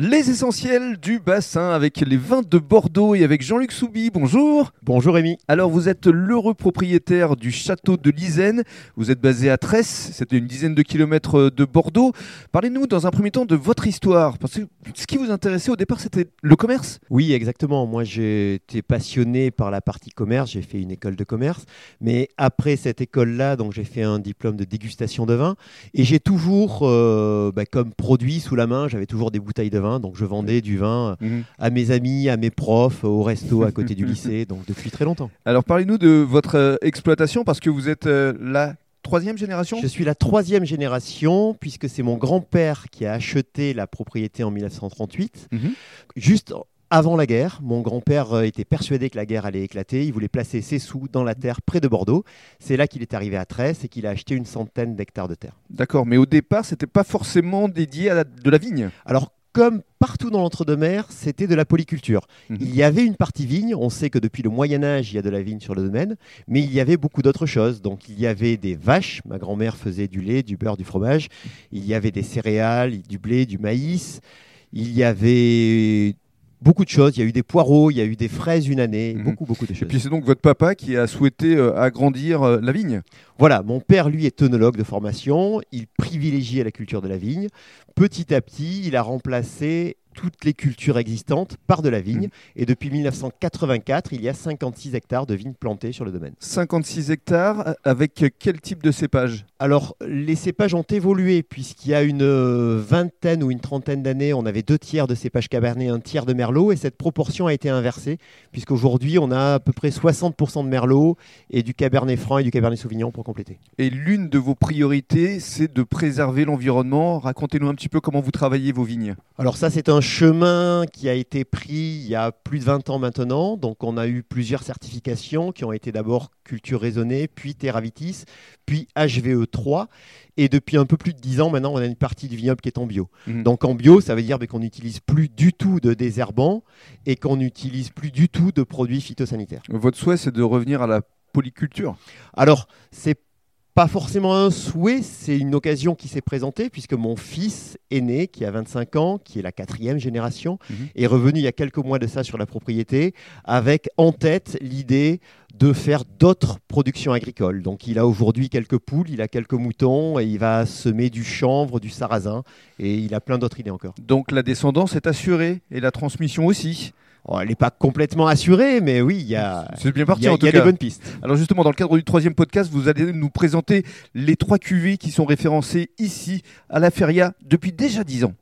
Les essentiels du bassin avec les vins de Bordeaux et avec Jean-Luc Soubi. Bonjour. Bonjour Rémi. Alors vous êtes l'heureux propriétaire du château de Lisaine. Vous êtes basé à Tresse, c'est une dizaine de kilomètres de Bordeaux. Parlez-nous dans un premier temps de votre histoire. Parce que ce qui vous intéressait au départ, c'était le commerce Oui, exactement. Moi, été passionné par la partie commerce. J'ai fait une école de commerce. Mais après cette école-là, donc j'ai fait un diplôme de dégustation de vin. Et j'ai toujours, euh, bah, comme produit sous la main, j'avais toujours des bouteilles de vin donc je vendais du vin Mhm. à mes amis, à mes profs, au resto à côté du lycée, donc depuis très longtemps. Alors parlez-nous de votre euh, exploitation parce que vous êtes euh, la troisième génération? Je suis la troisième génération, puisque c'est mon grand-père qui a acheté la propriété en 1938. Mhm. Juste avant la guerre, mon grand-père euh, était persuadé que la guerre allait éclater. Il voulait placer ses sous dans la terre près de Bordeaux. C'est là qu'il est arrivé à Tresse et qu'il a acheté une centaine d'hectares de terre. D'accord, mais au départ, c'était pas forcément dédié à la- de la vigne? Alors, comme partout dans l'entre-deux-mer, c'était de la polyculture. Mhm. Il y avait une partie vigne. On sait que depuis le Moyen Âge, il y a de la vigne sur le domaine, mais il y avait beaucoup d'autres choses. Donc, il y avait des vaches. Ma grand-mère faisait du lait, du beurre, du fromage. Il y avait des céréales, du blé, du maïs. Il y avait beaucoup de choses. Il y a eu des poireaux, il y a eu des fraises une année, Mhm. beaucoup, beaucoup de Et choses. puis c'est donc votre papa qui a souhaité euh, agrandir euh, la vigne. Voilà, mon père, lui, est œnologue de formation. Il privilégiait la culture de la vigne. Petit à petit, il a remplacé toutes les cultures existantes par de la vigne. Mhm. Et depuis 1984, il y a 56 hectares de vignes plantées sur le domaine. 56 hectares, avec quel type de cépage? Alors, les cépages ont évolué, puisqu'il y a une euh, vingtaine ou une trentaine d'années, on avait deux tiers de cépages cabernet, un tiers de merlot, et cette proportion a été inversée, puisqu'aujourd'hui, on a à peu près 60% de merlot et du cabernet franc et du cabernet sauvignon pour compléter. Et l'une de vos priorités, c'est de préserver l'environnement. Racontez-nous un petit peu comment vous travaillez vos vignes. Alors ça, c'est un chemin qui a été pris il y a plus de 20 ans maintenant. Donc on a eu plusieurs certifications qui ont été d'abord culture raisonnée, puis Terravitis, puis HVE3. Et depuis un peu plus de 10 ans maintenant, on a une partie du vignoble qui est en bio. Mhm. Donc en bio, ça veut dire ben, qu'on n'utilise plus du tout de désherbants et qu'on n'utilise plus du tout de produits phytosanitaires. Votre souhait, c'est de revenir à la polyculture? Alors, c'est pas forcément un souhait, c'est une occasion qui s'est présentée puisque mon fils aîné, qui a 25 ans, qui est la quatrième génération, Mhm. est revenu il y a quelques mois de ça sur la propriété avec en tête l'idée de faire d'autres productions agricoles. Donc il a aujourd'hui quelques poules, il a quelques moutons et il va semer du chanvre, du sarrasin et il a plein d'autres idées encore. Donc la descendance est assurée et la transmission aussi. Oh, elle n'est pas complètement assurée, mais oui, il y a, C'est bien parti y a- en il tout y a cas. des bonnes pistes. Alors justement, dans le cadre du troisième podcast, vous allez nous présenter les trois cuvées qui sont référencées ici à la Feria depuis déjà 10 ans.